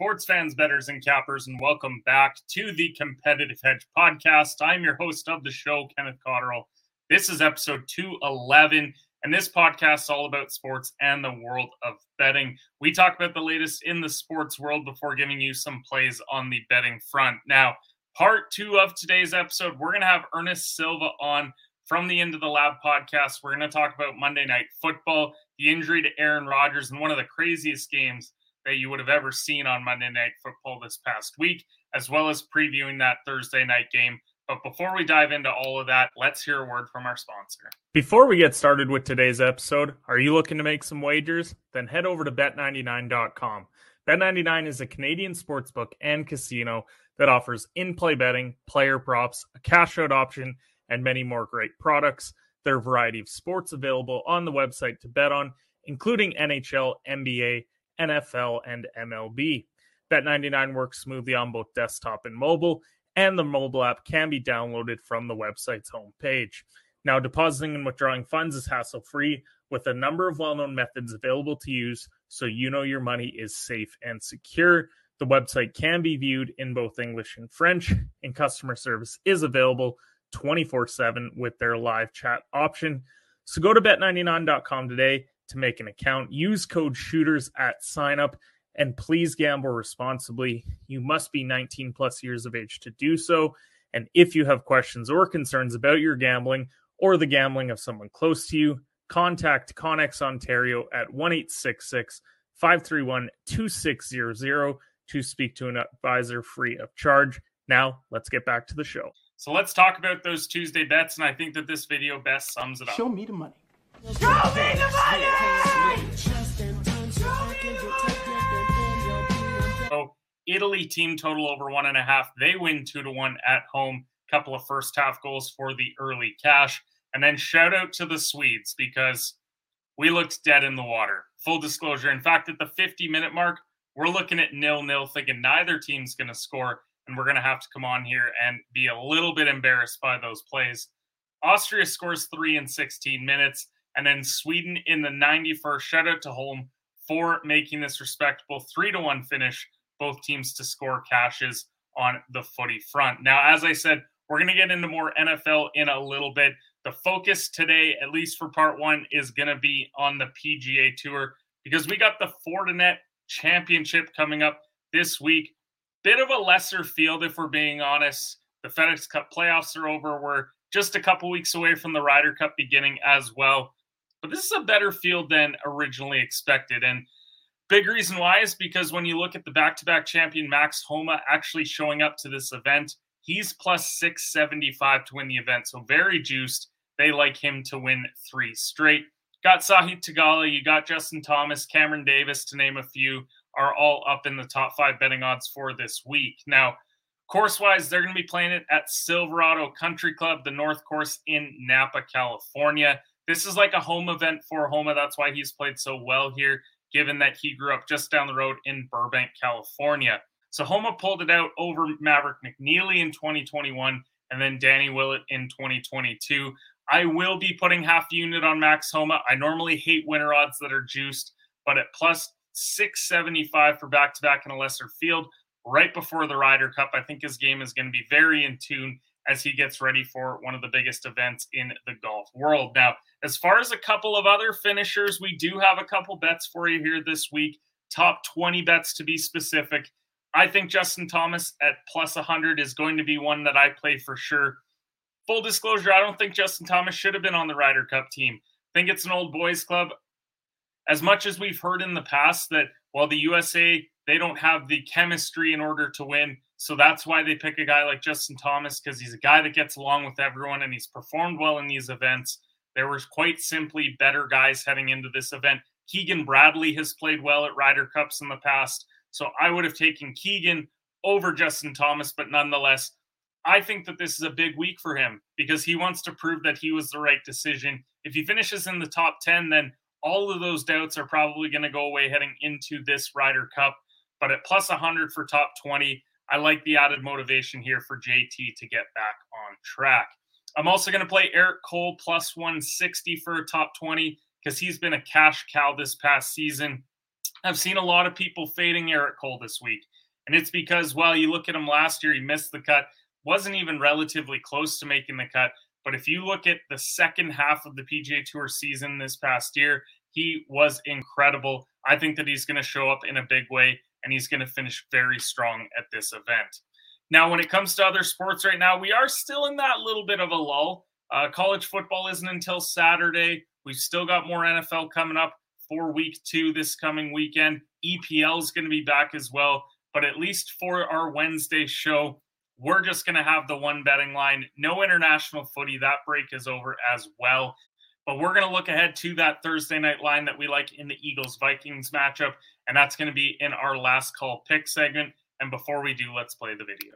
Sports fans, betters, and cappers? And welcome back to the Competitive Hedge podcast. I'm your host of the show, Kenneth Cotterill. This is episode 211, and this podcast is all about sports and the world of betting. We talk about the latest in the sports world before giving you some plays on the betting front. Now, part two of today's episode, we're going to have Ernest Silva on from the Into the Lab podcast. We're going to talk about Monday Night Football, the injury to Aaron Rodgers, and one of the craziest games that you would have ever seen on Monday Night Football this past week, as well as previewing that Thursday night game. But before we dive into all of that, let's hear a word from our sponsor. Before we get started with today's episode, are you looking to make some wagers? Then head over to bet99.com. Bet99 is a Canadian sportsbook and casino that offers in play betting, player props, a cash out option, and many more great products. There are a variety of sports available on the website to bet on, including NHL, NBA, NFL, and MLB. Bet99 works smoothly on both desktop and mobile, and the mobile app can be downloaded from the website's homepage. Now, depositing and withdrawing funds is hassle free with a number of well known methods available to use so you know your money is safe and secure. The website can be viewed in both English and French, and customer service is available 24 7 with their live chat option. So go to bet99.com today to make an account. Use code shooters at sign up and please gamble responsibly. You must be 19 plus years of age to do so. And if you have questions or concerns about your gambling or the gambling of someone close to you, contact Connex Ontario at 1 531 2600 to speak to an advisor free of charge. Now, let's get back to the show. So let's talk about those Tuesday bets, and I think that this video best sums it up. Show me the money. Show me the money! So Italy team total over one and a half. They win two to one at home. Couple of first half goals for the early cash. And then shout out to the Swedes because we looked dead in the water. Full disclosure. In fact, at the 50 minute mark, we're looking at nil nil, thinking neither team's going to score. And we're going to have to come on here and be a little bit embarrassed by those plays. Austria scores three in 16 minutes. And then Sweden in the 91st, shout out to Holm for making this respectable three to one finish both teams to score cashes on the footy front. Now, as I said, we're going to get into more NFL in a little bit. The focus today, at least for part one, is going to be on the PGA Tour because we got the Fortinet Championship coming up this week. Bit of a lesser field, if we're being honest. The FedEx Cup playoffs are over. We're just a couple weeks away from the Ryder Cup beginning as well. But this is a better field than originally expected. And Big reason why is because when you look at the back to back champion Max Homa actually showing up to this event, he's plus 675 to win the event. So very juiced. They like him to win three straight. Got Sahith Theegala, you got Justin Thomas, Cameron Davis, to name a few, are all up in the top five betting odds for this week. Now, course wise, they're going to be playing it at Silverado Country Club, the North Course in Napa, California. This is like a home event for Homa. That's why he's played so well here given that he grew up just down the road in Burbank, California. So Homa pulled it out over Maverick McNealy in 2021 and then Danny Willett in 2022. I will be putting half unit on Max Homa. I normally hate winner odds that are juiced, but at plus 675 for back to back in a lesser field right before the Ryder Cup, I think his game is going to be very in tune as he gets ready for one of the biggest events in the golf world. Now, as far as a couple of other finishers, we do have a couple bets for you here this week. Top 20 bets to be specific. I think Justin Thomas at plus 100 is going to be one that I play for sure. Full disclosure, I don't think Justin Thomas should have been on the Ryder Cup team. I think it's an old boys club. As much as we've heard in the past that while the USA they don't have the chemistry in order to win, so that's why they pick a guy like Justin Thomas because he's a guy that gets along with everyone and he's performed well in these events. There was quite simply better guys heading into this event. Keegan Bradley has played well at Ryder Cups in the past. So I would have taken Keegan over Justin Thomas, but nonetheless, I think that this is a big week for him because he wants to prove that he was the right decision. If he finishes in the top 10, then all of those doubts are probably going to go away heading into this Ryder Cup. But at plus 100 for top 20, I like the added motivation here for JT to get back on track. I'm also going to play Eric Cole plus 160 for a top 20 because he's been a cash cow this past season. I've seen a lot of people fading Eric Cole this week. And it's because, well, you look at him last year, he missed the cut, wasn't even relatively close to making the cut. But if you look at the second half of the PGA Tour season this past year, he was incredible. I think that he's going to show up in a big way and he's going to finish very strong at this event. Now, when it comes to other sports right now, we are still in that little bit of a lull. Uh, college football isn't until Saturday. We've still got more NFL coming up for week two this coming weekend. EPL is going to be back as well. But at least for our Wednesday show, we're just going to have the one betting line. No international footy. That break is over as well. But we're going to look ahead to that Thursday night line that we like in the Eagles Vikings matchup. And that's going to be in our last call pick segment. And before we do, let's play the video.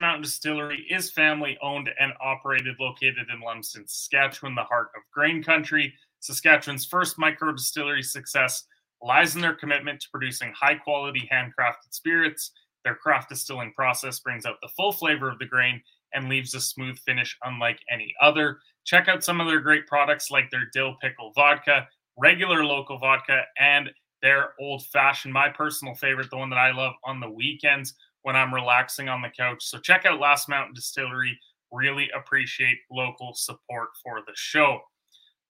Mountain Distillery is family owned and operated, located in Lumsden, Saskatchewan, the heart of grain country. Saskatchewan's first micro distillery success lies in their commitment to producing high quality handcrafted spirits. Their craft distilling process brings out the full flavor of the grain and leaves a smooth finish unlike any other. Check out some of their great products like their dill pickle vodka, regular local vodka, and their old fashioned, my personal favorite, the one that I love on the weekends when I'm relaxing on the couch. So check out Last Mountain Distillery. Really appreciate local support for the show.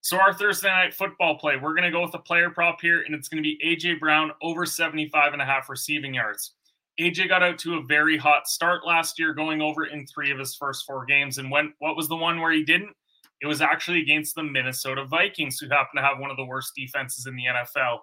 So our Thursday night football play, we're going to go with a player prop here, and it's going to be AJ Brown over 75 and a half receiving yards. AJ got out to a very hot start last year, going over in three of his first four games. And when what was the one where he didn't? It was actually against the Minnesota Vikings, who happen to have one of the worst defenses in the NFL.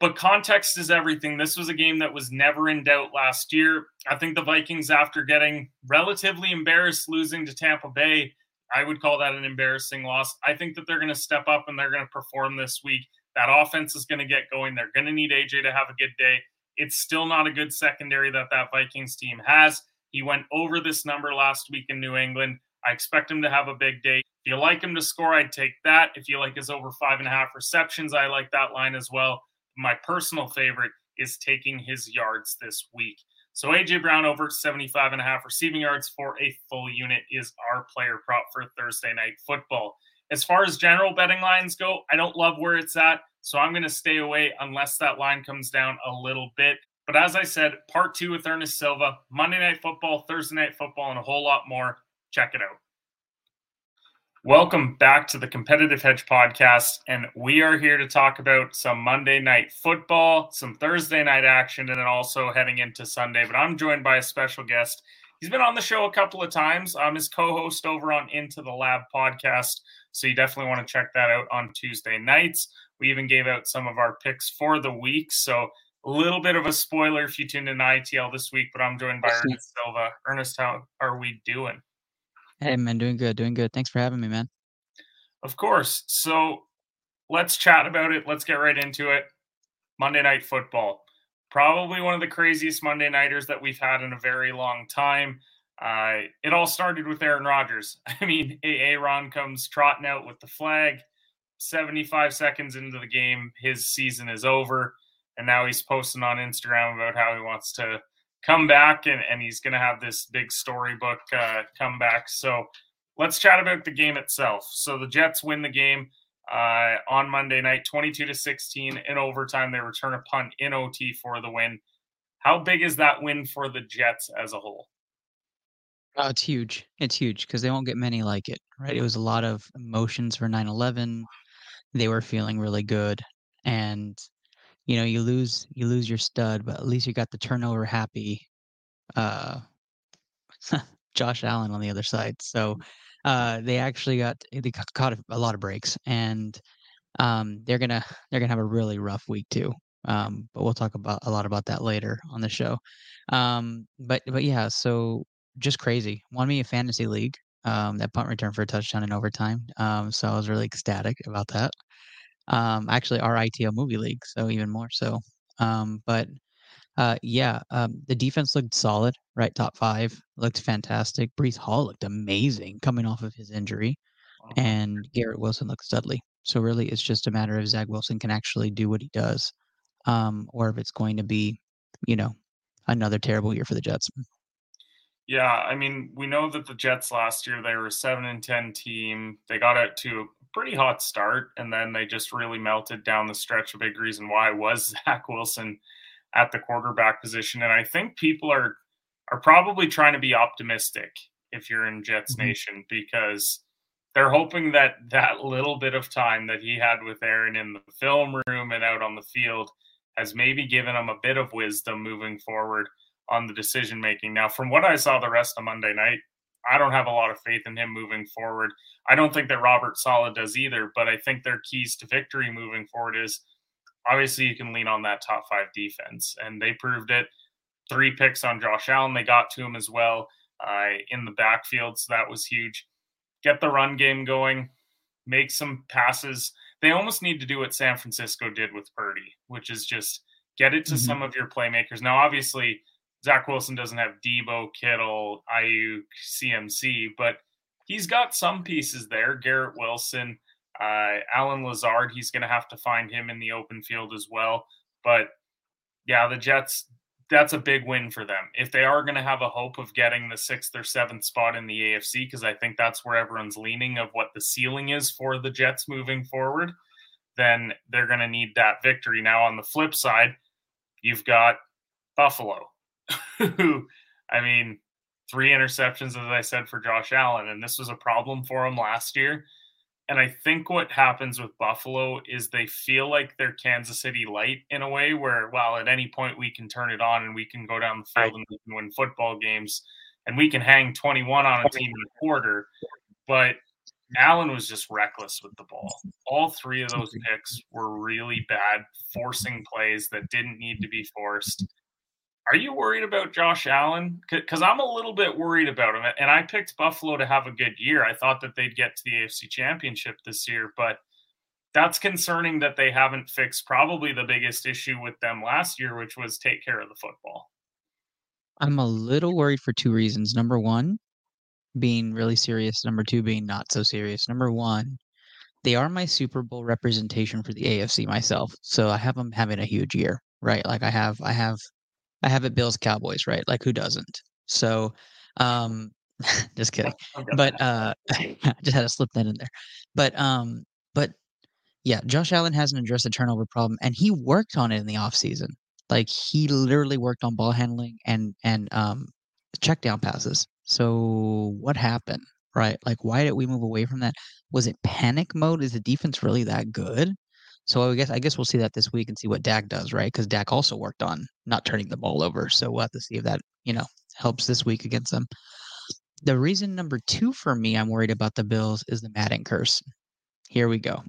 But context is everything. This was a game that was never in doubt last year. I think the Vikings, after getting relatively embarrassed losing to Tampa Bay, I would call that an embarrassing loss. I think that they're going to step up and they're going to perform this week. That offense is going to get going. They're going to need AJ to have a good day. It's still not a good secondary that that Vikings team has. He went over this number last week in New England. I expect him to have a big day. If you like him to score, I'd take that. If you like his over five and a half receptions, I like that line as well. My personal favorite is taking his yards this week. So AJ Brown over 75 and a half receiving yards for a full unit is our player prop for Thursday night football. As far as general betting lines go, I don't love where it's at. So I'm going to stay away unless that line comes down a little bit. But as I said, part two with Ernest Silva, Monday Night Football, Thursday Night Football, and a whole lot more. Check it out. Welcome back to the Competitive Hedge Podcast. And we are here to talk about some Monday Night Football, some Thursday night action, and then also heading into Sunday. But I'm joined by a special guest. He's been on the show a couple of times. I'm his co host over on Into the Lab podcast. So you definitely want to check that out on Tuesday nights. We even gave out some of our picks for the week. So a little bit of a spoiler if you tuned in to ITL this week, but I'm joined by Ernest Silva. Ernest, how are we doing? Hey man, doing good, doing good. Thanks for having me, man. Of course. So let's chat about it. Let's get right into it. Monday Night Football. Probably one of the craziest Monday Nighters that we've had in a very long time. Uh, it all started with Aaron Rodgers. I mean, Aaron comes trotting out with the flag. 75 seconds into the game, his season is over. And now he's posting on Instagram about how he wants to come back and, and he's going to have this big storybook uh, comeback. So let's chat about the game itself. So the Jets win the game uh, on Monday night, 22 to 16 in overtime. They return a punt in OT for the win. How big is that win for the Jets as a whole? Oh, it's huge. It's huge because they won't get many like it, right? It was a lot of emotions for 9 11 they were feeling really good. And you know, you lose you lose your stud, but at least you got the turnover happy uh Josh Allen on the other side. So uh they actually got they caught a lot of breaks and um they're gonna they're gonna have a really rough week too. Um, but we'll talk about a lot about that later on the show. Um, but but yeah, so just crazy. Won me a fantasy league um, that punt return for a touchdown in overtime. Um, so I was really ecstatic about that. Um, actually, our ITL movie league, so even more so. Um, but uh, yeah, um, the defense looked solid, right? Top five looked fantastic. Breece Hall looked amazing coming off of his injury, and Garrett Wilson looked studly. So really, it's just a matter of Zach Wilson can actually do what he does, um, or if it's going to be, you know, another terrible year for the Jets. Yeah, I mean, we know that the Jets last year they were a seven and ten team. They got out to a pretty hot start, and then they just really melted down the stretch. A big reason why was Zach Wilson at the quarterback position, and I think people are are probably trying to be optimistic if you're in Jets mm-hmm. Nation because they're hoping that that little bit of time that he had with Aaron in the film room and out on the field has maybe given him a bit of wisdom moving forward on the decision making. Now, from what I saw the rest of Monday night, I don't have a lot of faith in him moving forward. I don't think that Robert Saleh does either, but I think their keys to victory moving forward is obviously you can lean on that top five defense, and they proved it. Three picks on Josh Allen, they got to him as well uh, in the backfield, so that was huge. Get the run game going, make some passes. They almost need to do what San Francisco did with Purdy, which is just get it to mm-hmm. some of your playmakers. Now, obviously, Zach Wilson doesn't have Deebo, Kittle, Aiyuk, CMC, but he's got some pieces there. Garrett Wilson, uh, Allen Lazard, he's going to have to find him in the open field as well. But yeah, the Jets, that's a big win for them. If they are going to have a hope of getting the sixth or seventh spot in the AFC, because I think that's where everyone's leaning of what the ceiling is for the Jets moving forward, then they're going to need that victory. Now, on the flip side, you've got Buffalo who, I mean, three interceptions, as I said, for Josh Allen. And this was a problem for him last year. And I think what happens with Buffalo is they feel like they're Kansas City light in a way where, well, at any point we can turn it on and we can go down the field and we can win football games and we can hang 21 on a team in a quarter. But Allen was just reckless with the ball. All three of those mm-hmm. picks were really bad, forcing plays that didn't need to be forced. Are you worried about Josh Allen? Because I'm a little bit worried about him. And I picked Buffalo to have a good year. I thought that they'd get to the AFC Championship this year, but that's concerning that they haven't fixed probably the biggest issue with them last year, which was take care of the football. I'm a little worried for two reasons. Number one, being really serious. Number two, being not so serious. Number one, they are my Super Bowl representation for the AFC myself. So I have them having a huge year, right? Like I have, I have I have it Bills Cowboys, right? Like who doesn't? So um just kidding. But uh I just had to slip that in there. But um but yeah, Josh Allen hasn't addressed the turnover problem and he worked on it in the offseason. Like he literally worked on ball handling and and um check down passes. So what happened? Right? Like why did we move away from that? Was it panic mode? Is the defense really that good? So I guess I guess we'll see that this week and see what Dak does, right? Because Dak also worked on not turning the ball over. So we'll have to see if that you know helps this week against them. The reason number two for me, I'm worried about the Bills is the Madden curse. Here we go.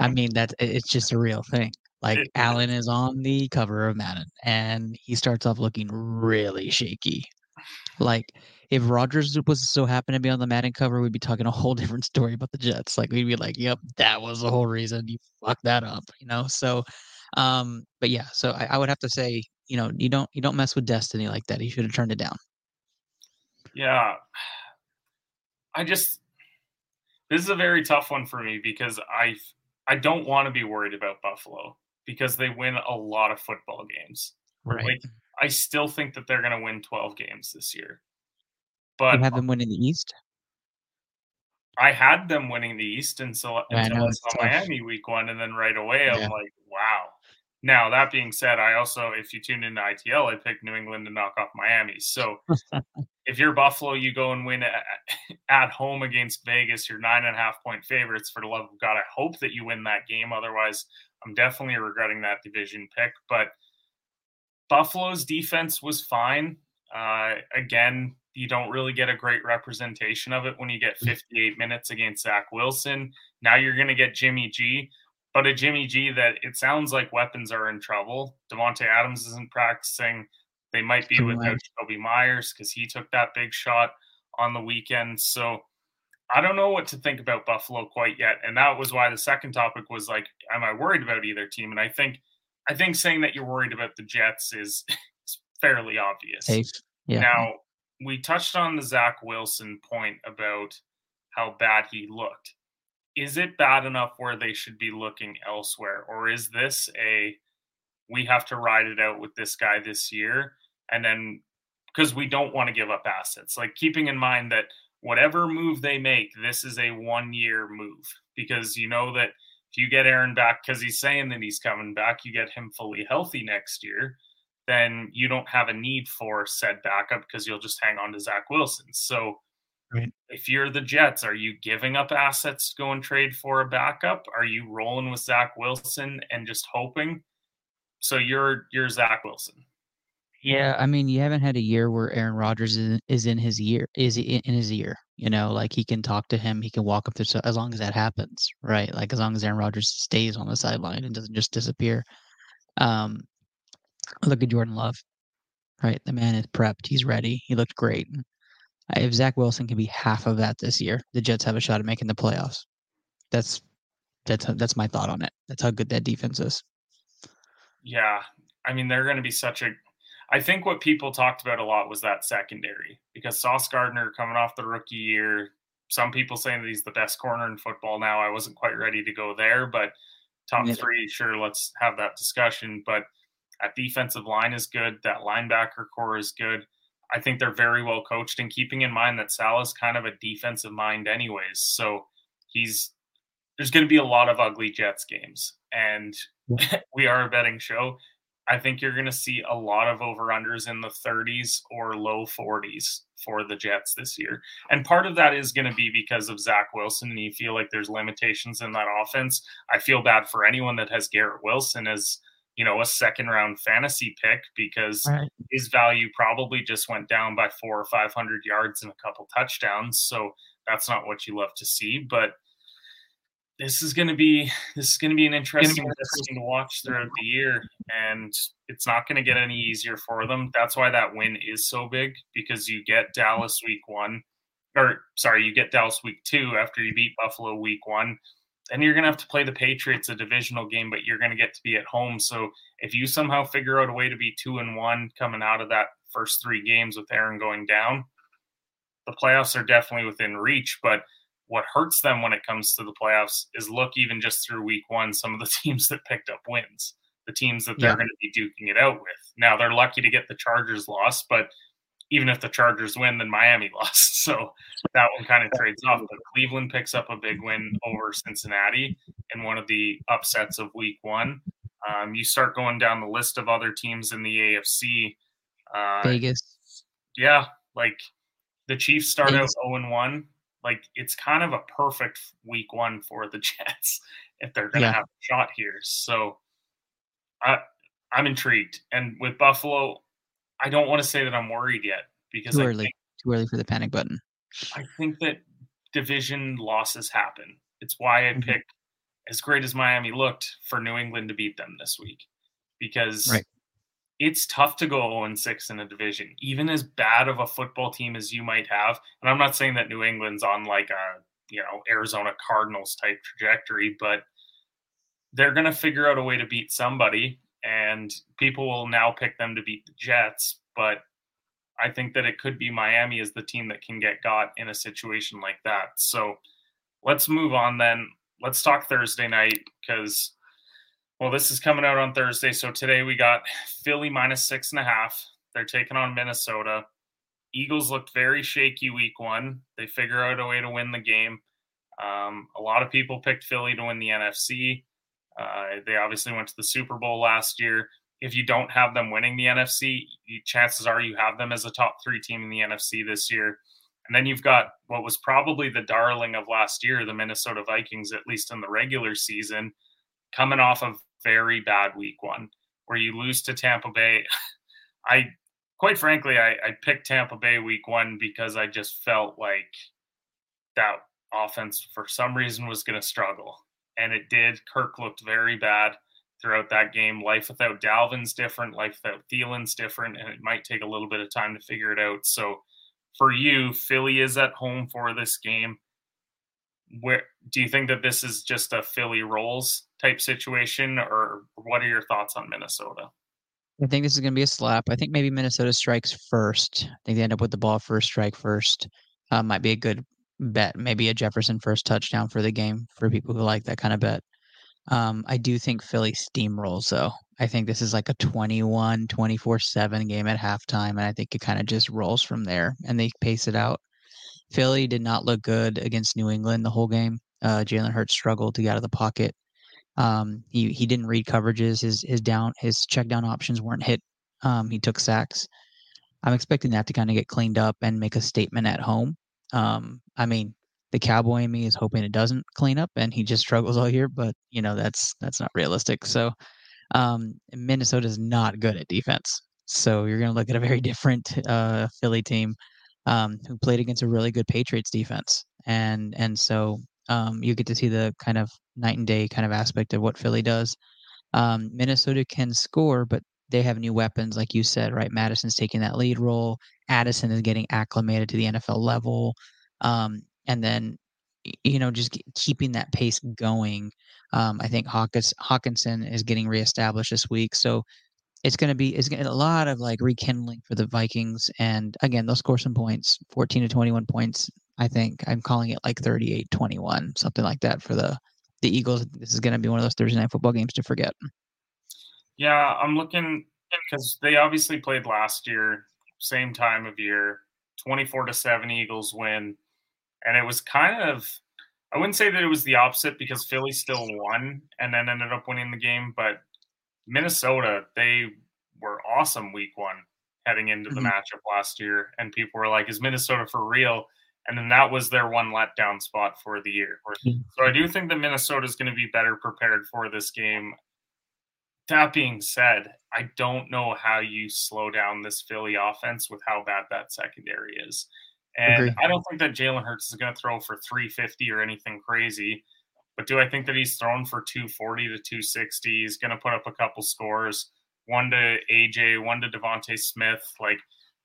I mean that it's just a real thing. Like Allen is on the cover of Madden and he starts off looking really shaky. Like if Rodgers was so happen to be on the Madden cover, we'd be talking a whole different story about the Jets. Like we'd be like, "Yep, that was the whole reason you fucked that up," you know. So, um, but yeah, so I, I would have to say, you know, you don't you don't mess with destiny like that. He should have turned it down. Yeah, I just this is a very tough one for me because I I don't want to be worried about Buffalo because they win a lot of football games. Right. Like I still think that they're going to win 12 games this year. But you have them winning the East. I had them winning the East until, yeah, until I, I saw Miami week one, and then right away I'm yeah. like, wow. Now that being said, I also, if you tune into ITL, I picked New England to knock off Miami. So if you're Buffalo, you go and win at, at home against Vegas. You're nine and a half point favorites. For the love of God, I hope that you win that game. Otherwise, I'm definitely regretting that division pick. But Buffalo's defense was fine. Uh, again, you don't really get a great representation of it when you get mm. 58 minutes against Zach Wilson. Now you're going to get Jimmy G, but a Jimmy G that it sounds like weapons are in trouble. Davante Adams isn't practicing. They might be without Jakobi Meyers because he took that big shot on the weekend. So I don't know what to think about Buffalo quite yet. And that was why the second topic was like, am I worried about either team? And I think I think saying that you're worried about the Jets is, is fairly obvious. Safe. Yeah. Now we touched on the Zach Wilson point about how bad he looked. Is it bad enough where they should be looking elsewhere, or is this a we have to ride it out with this guy this year. And then because we don't want to give up assets, like keeping in mind that whatever move they make, this is a one year move because you know that if you get Aaron back because he's saying that he's coming back, you get him fully healthy next year, then you don't have a need for said backup because you'll just hang on to Zach Wilson. So right. if you're the Jets, are you giving up assets to go and trade for a backup? Are you rolling with Zach Wilson and just hoping? So you're you're Zach Wilson. Yeah, I mean, you haven't had a year where Aaron Rodgers is, is in his year, is in his ear. You know, like he can talk to him, he can walk up to so as long as that happens, right? Like as long as Aaron Rodgers stays on the sideline and doesn't just disappear. Um, look at Jordan Love, right? The man is prepped, he's ready, he looked great. If Zach Wilson can be half of that this year, the Jets have a shot at making the playoffs. That's that's that's my thought on it. That's how good that defense is. Yeah, I mean they're going to be such a I think what people talked about a lot was that secondary because Sauce Gardner coming off the rookie year. Some people saying that he's the best corner in football now. I wasn't quite ready to go there, but top yeah. three, sure, let's have that discussion. But that defensive line is good. That linebacker corps is good. I think they're very well coached. And keeping in mind that Sal is kind of a defensive mind, anyways. So he's there's going to be a lot of ugly Jets games, and we are a betting show. I think you're going to see a lot of over unders in the 30s or low 40s for the Jets this year. And part of that is going to be because of Zach Wilson, and you feel like there's limitations in that offense. I feel bad for anyone that has Garrett Wilson as you know a second round fantasy pick because right. his value probably just went down by four or five hundred yards and a couple touchdowns. So that's not what you love to see, but this is going to be this is going to be an interesting thing to watch throughout the year, and it's not going to get any easier for them. That's why that win is so big because you get Dallas week one, or sorry, you get Dallas week two after you beat Buffalo week one. Then you're going to have to play the Patriots a divisional game, but you're going to get to be at home. So if you somehow figure out a way to be two and one coming out of that first three games with Aaron going down, the playoffs are definitely within reach. But what hurts them when it comes to the playoffs is look even just through week one, some of the teams that picked up wins, the teams that they're yeah. going to be duking it out with. Now they're lucky to get the Chargers lost, but even if the Chargers win, then Miami lost. So that one kind of trades off. But Cleveland picks up a big win over Cincinnati in one of the upsets of week one. Um, you start going down the list of other teams in the AFC. Uh, Vegas. Yeah. Like the Chiefs start Vegas. out 0 1 like it's kind of a perfect week one for the Jets if they're going to yeah. have a shot here. So I I'm intrigued. And with Buffalo, I don't want to say that I'm worried yet because too early, think, too early for the panic button. I think that division losses happen. It's why I mm-hmm. picked as great as Miami looked for New England to beat them this week because right it's tough to go 0 6 in a division, even as bad of a football team as you might have. And I'm not saying that New England's on like a, you know, Arizona Cardinals type trajectory, but they're going to figure out a way to beat somebody. And people will now pick them to beat the Jets. But I think that it could be Miami as the team that can get got in a situation like that. So let's move on then. Let's talk Thursday night because well, this is coming out on Thursday. So today we got Philly minus six and a half. They're taking on Minnesota. Eagles looked very shaky week one. They figure out a way to win the game. Um, a lot of people picked Philly to win the NFC. Uh, they obviously went to the Super Bowl last year. If you don't have them winning the NFC, chances are you have them as a top three team in the NFC this year. And then you've got what was probably the darling of last year, the Minnesota Vikings, at least in the regular season, coming off of very bad week one where you lose to Tampa Bay. I quite frankly, I, I picked Tampa Bay week one because I just felt like that offense for some reason was going to struggle. And it did. Kirk looked very bad throughout that game. Life without Dalvin's different. Life without Thielen's different. And it might take a little bit of time to figure it out. So for you, Philly is at home for this game where do you think that this is just a Philly rolls type situation, or what are your thoughts on Minnesota? I think this is going to be a slap. I think maybe Minnesota strikes first. I think they end up with the ball first, strike first. Uh, might be a good bet. Maybe a Jefferson first touchdown for the game for people who like that kind of bet. Um, I do think Philly steamrolls though. I think this is like a 21, 24 7 game at halftime. And I think it kind of just rolls from there and they pace it out. Philly did not look good against New England the whole game. Uh, Jalen Hurts struggled to get out of the pocket. Um, he he didn't read coverages. His his down his check down options weren't hit. Um, he took sacks. I'm expecting that to kind of get cleaned up and make a statement at home. Um, I mean, the cowboy in me is hoping it doesn't clean up and he just struggles all year, but you know that's that's not realistic. So um, Minnesota is not good at defense. So you're to look at a very different uh, Philly team um, who played against a really good Patriots defense, and and so um, you get to see the kind of night and day kind of aspect of what Philly does. Um, Minnesota can score, but they have new weapons, like you said, right? Mattison's taking that lead role. Addison is getting acclimated to the NFL level, um, and then you know just keeping that pace going. Um, I think Hawkins Hockenson is getting reestablished this week, so it's going to be it's going a lot of like rekindling for the Vikings. And again, they'll score some points, 14 to 21 points. I think I'm calling it like 38 21, something like that for the the Eagles. This is going to be one of those Thursday night football games to forget. Yeah, I'm looking because they obviously played last year, same time of year, 24 to 7 Eagles win. And it was kind of, I wouldn't say that it was the opposite because Philly still won and then ended up winning the game. But Minnesota, they were awesome week one heading into the mm-hmm. matchup last year. And people were like, is Minnesota for real? And then that was their one letdown spot for the year. Mm-hmm. So I do think that Minnesota is going to be better prepared for this game. That being said, I don't know how you slow down this Philly offense with how bad that secondary is. And Agreed. I don't think that Jalen Hurts is going to throw for 350 or anything crazy. But do I think that he's thrown for 240 to 260? He's going to put up a couple scores, one to AJ, one to DeVonta Smith. Like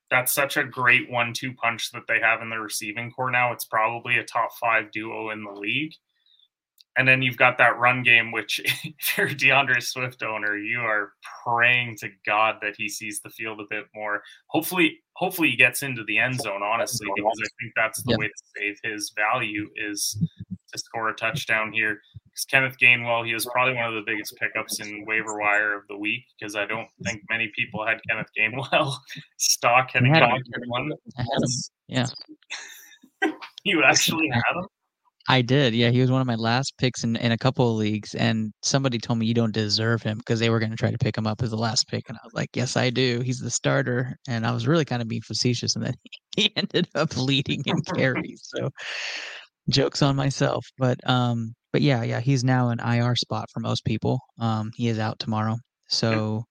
that's such a great one-two punch that they have in the receiving corps now. It's probably a top five duo in the league. And then you've got that run game, which if you're a D'Andre Swift owner, you are praying to God that he sees the field a bit more. Hopefully, hopefully he gets into the end zone, honestly, because I think that's the yep. way to save his value is to score a touchdown here. Because Kenneth Gainwell, he is probably one of the biggest pickups in waiver wire of the week because I don't think many people had Kenneth Gainwell stock heading into one. Yeah. you actually had him? I did. Yeah, he was one of my last picks in, in a couple of leagues, and somebody told me you don't deserve him because they were going to try to pick him up as the last pick, and I was like, "Yes, I do. He's the starter." And I was really kind of being facetious, and then he ended up leading in carries. So, jokes on myself. But um, but yeah, yeah, he's now an IR spot for most people. Um, he is out tomorrow, so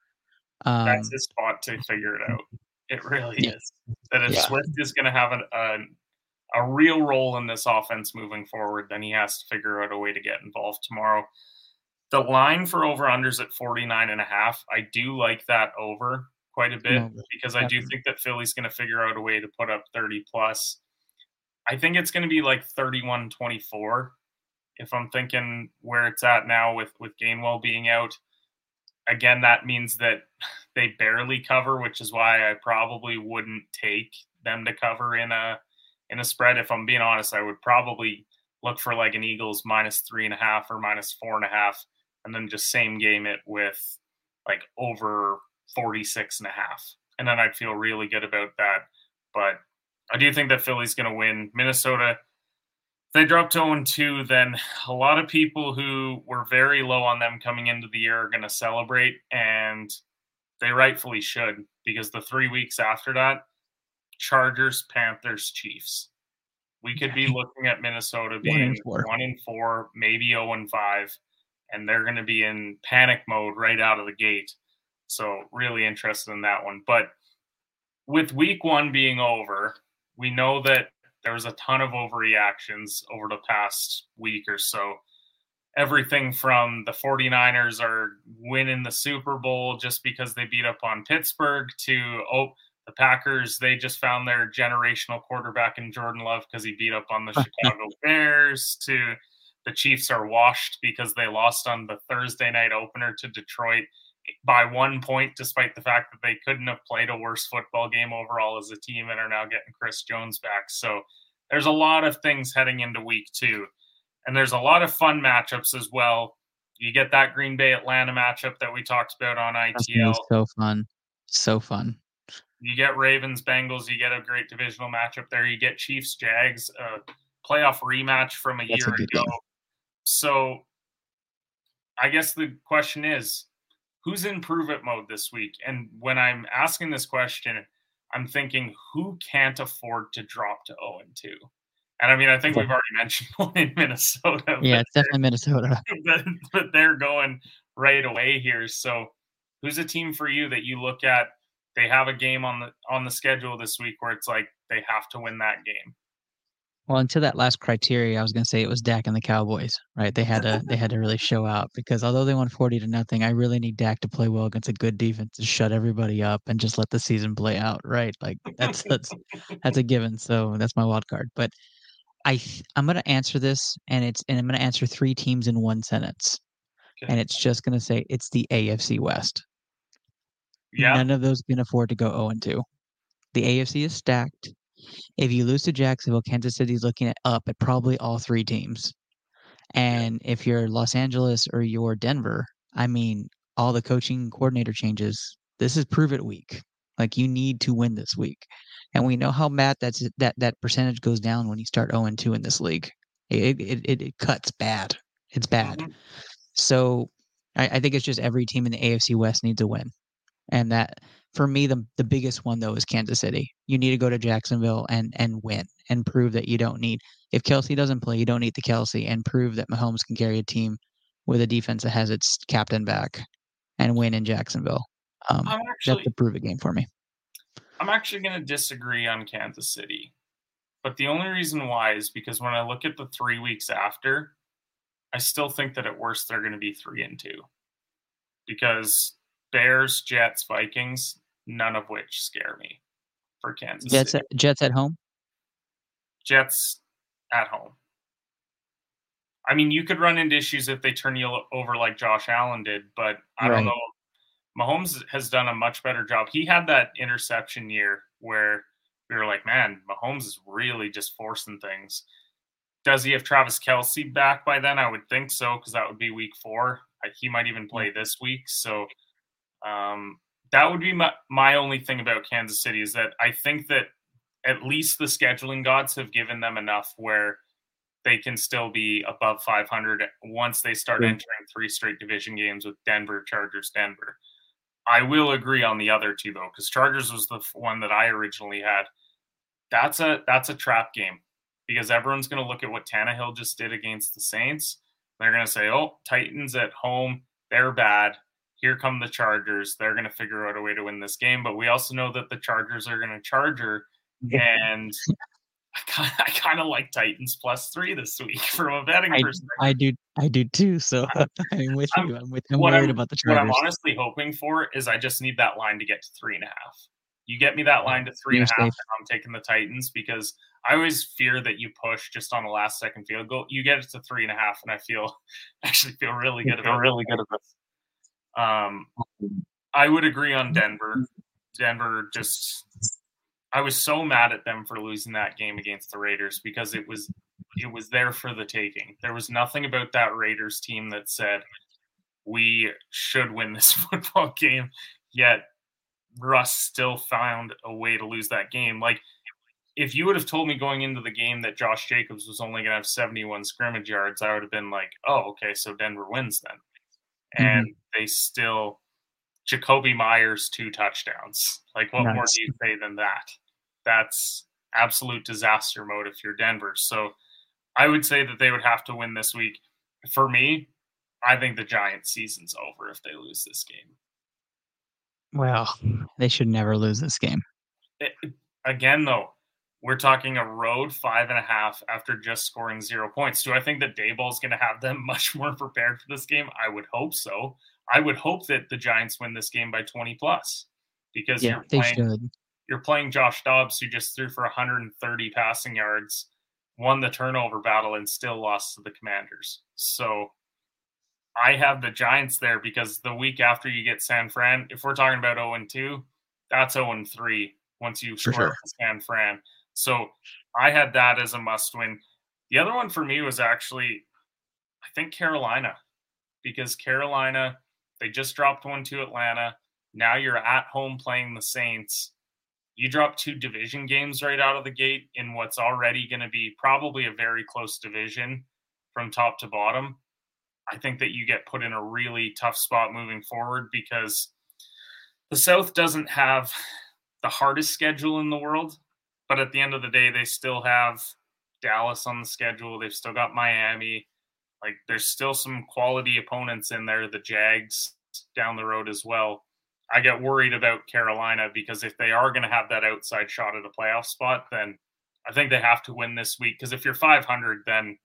um, that's his spot to figure it out. It really yeah. is. That if yeah. Swift is going to have an, an a real role in this offense moving forward, then he has to figure out a way to get involved tomorrow. The line for over unders at 49 and a half. I do like that over quite a bit no, because I do think that Philly's going to figure out a way to put up 30 plus. I think it's going to be like 31 24 if I'm thinking where it's at now with with Gainwell being out. Again, that means that they barely cover, which is why I probably wouldn't take them to cover in a in a spread, if I'm being honest, I would probably look for like an Eagles minus three and a half or minus four and a half, and then just same game it with like over 46 and a half. And then I'd feel really good about that. But I do think that Philly's going to win. Minnesota, they drop to 0 2, then a lot of people who were very low on them coming into the year are going to celebrate, and they rightfully should because the three weeks after that, Chargers, Panthers, Chiefs. We could be looking at Minnesota being one, one and four, maybe 0 and five, and they're going to be in panic mode right out of the gate. So really interested in that one. But with week one being over, we know that there was a ton of overreactions over the past week or so. Everything from the 49ers are winning the Super Bowl just because they beat up on Pittsburgh to, oh, the Packers, they just found their generational quarterback in Jordan Love because he beat up on the Chicago Bears. To the Chiefs are washed because they lost on the Thursday night opener to Detroit by one point, despite the fact that they couldn't have played a worse football game overall as a team and are now getting Chris Jones back. So there's a lot of things heading into week two. And there's a lot of fun matchups as well. You get that Green Bay Atlanta matchup that we talked about on ITL. So fun. So fun. You get Ravens Bengals. You get a great divisional matchup there. You get Chiefs Jags, a playoff rematch from a That's year a ago. game. So I guess the question is who's in prove it mode this week? And when I'm asking this question, I'm thinking who can't afford to drop to 0 and 2? And I mean, I think we've already mentioned one in Minnesota. Yeah, it's definitely Minnesota. but, but they're going right away here. So, who's a team for you that you look at? They have a game on the on the schedule this week where it's like they have to win that game. Well, until that last criteria, I was going to say it was Dak and the Cowboys, right? They had to they had to really show out because although they won forty to nothing, I really need Dak to play well against a good defense to shut everybody up and just let the season play out, right? Like that's that's that's a given. So that's my wild card. But I I'm going to answer this, and it's and I'm going to answer three teams in one sentence, Okay. and it's just going to say it's the AFC West. Yeah, None of those can afford to go 0 and 2. The AFC is stacked. If you lose to Jacksonville, Kansas City's looking at up at probably all three teams. And if you're Los Angeles or you're Denver, I mean, all the coaching coordinator changes. This is prove it week. Like you need to win this week. And we know how bad that's that that percentage goes down when you start 0 and 2 in this league. It it, it, it cuts bad. It's bad. Mhm. So I, I think it's just every team in the AFC West needs a win. And that for me, the the biggest one though is Kansas City. You need to go to Jacksonville and and win and prove that you don't need if Kelce doesn't play, you don't need the Kelce and prove that Mahomes can carry a team with a defense that has its captain back and win in Jacksonville. Um, I'm that's the prove it game for me. I'm actually going to disagree on Kansas City. But the only reason why is because when I look at the 3 weeks after, I still think that at worst they're going to be 3 and 2. Because Bears, Jets, Vikings, none of which scare me for Kansas Jets City. at, Jets at home. Jets at home. I mean, you could run into issues if they turn you over like Josh Allen did, but I Right. don't know. Mahomes has done a much better job. He had that interception year where we were like, man, Mahomes is really just forcing things. Does he have Travis Kelce back by then? I would think so, because that would be week four. He might even play this week. So um, that would be my, my only thing about Kansas City is that I think that at least the scheduling gods have given them enough where they can still be above 500 once they start Yeah. entering three straight division games with Denver, Chargers, Denver. I will agree on the other two though, because Chargers was the one that I originally had. That's a that's a trap game because everyone's going to look at what Tannehill just did against the Saints. They're going to say, "Oh, Titans at home, they're bad. Here come the Chargers. They're going to figure out a way to win this game." But we also know that the Chargers are going to charger, and I kind I kind of like Titans plus three this week from a betting I, perspective. I do I do too. So I'm with I'm- you. I'm with. I'm worried I'm- about the Chargers. what I'm honestly hoping for is I just need that line to get to three and a half. You get me that line to three and a half, and I'm taking the Titans because I always fear that you push just on a last second field goal. You get it to three and a half, and I feel actually feel really good about really good about this. Um, I would agree on Denver. Denver just I was so mad at them for losing that game against the Raiders because it was it was there for the taking. There was nothing about that Raiders team that said we should win this football game. Yet Russ still found a way to lose that game. Like if you would have told me going into the game that Josh Jacobs was only going to have 71 scrimmage yards, I would have been like, "Oh, okay, so Denver wins then." Mm-hmm. And they still Jakobi Meyers two touchdowns. Like what more do you say than that? That's absolute disaster mode if you're Denver. So I would say that they would have to win this week. For me, I think the Giants season's over if they lose this game. Well, they should never lose this game. It- again, though, we're talking a road five and a half after just scoring zero points. Do I think that Daboll is going to have them much more prepared for this game? I would hope so. I would hope that the Giants win this game by 20 plus because Yeah, you're they playing should. you're playing Josh Dobbs, who just threw for 130 passing yards, won the turnover battle, and still lost to the Commanders. So I have the Giants there because the week after you get San Fran, if we're talking about 0 and 2, that's 0 and 3 once you For score sure. San Fran. So I had that as a must win. The other one for me was actually, I think Carolina. because Carolina, they just dropped one to Atlanta. Now you're at home playing the Saints. You drop two division games right out of the gate in what's already going to be probably a very close division from top to bottom. I think that you get put in a really tough spot moving forward because the South doesn't have the hardest schedule in the world, but at the end of the day, they still have Dallas on the schedule. They've still got Miami. Like there's still some quality opponents in there, the Jags down the road as well. I get worried about Carolina because if they are going to have that outside shot at a playoff spot, then I think they have to win this week. Because if you're 500, then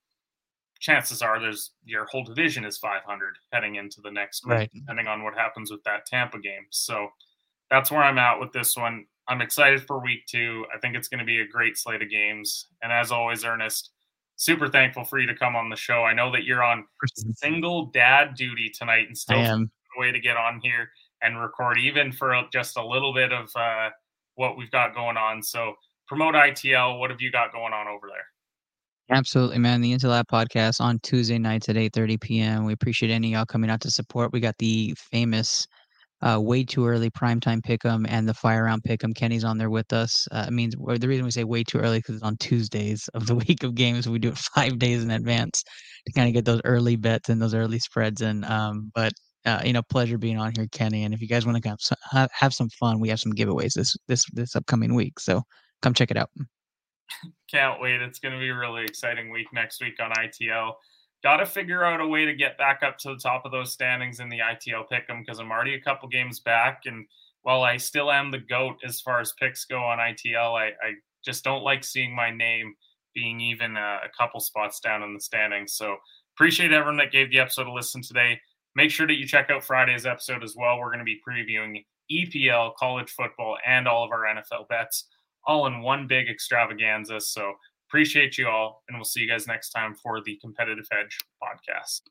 chances are there's your whole division is 500 heading into the next week, right. depending on what happens with that Tampa game. So that's where I'm at with this one. I'm excited for week two. I think it's going to be a great slate of games. And as always, Ernest, super thankful for you to come on the show. I know that you're on single dad duty tonight and still a way to get on here and record even for just a little bit of uh, what we've got going on. So promote ITL. What have you got going on over there? Absolutely, man. The Into Lab podcast on Tuesday nights at 8:30 p.m. We appreciate any y'all coming out to support. We got the famous uh, way too early primetime pick'em and the fire round pick'em. Kenny's on there with us. Uh, it means the reason we say way too early because it's on Tuesdays of the week of games. We do it five days in advance to kind of get those early bets and those early spreads And Um, but uh, you know, pleasure being on here, Kenny. And if you guys want to have, have some fun, we have some giveaways this this this upcoming week. So come check it out. Can't wait. It's going to be a really exciting week next week on ITL. Got to figure out a way to get back up to the top of those standings in the ITL pick'em because I'm already a couple games back. And while I still am the GOAT as far as picks go on ITL, I, I just don't like seeing my name being even a, a couple spots down in the standings. So appreciate everyone that gave the episode a listen today. Make sure that you check out Friday's episode as well. We're going to be previewing EPL, college football, and all of our NFL bets all in one big extravaganza. So appreciate you all, and we'll see you guys next time for the Competitive Hedge podcast.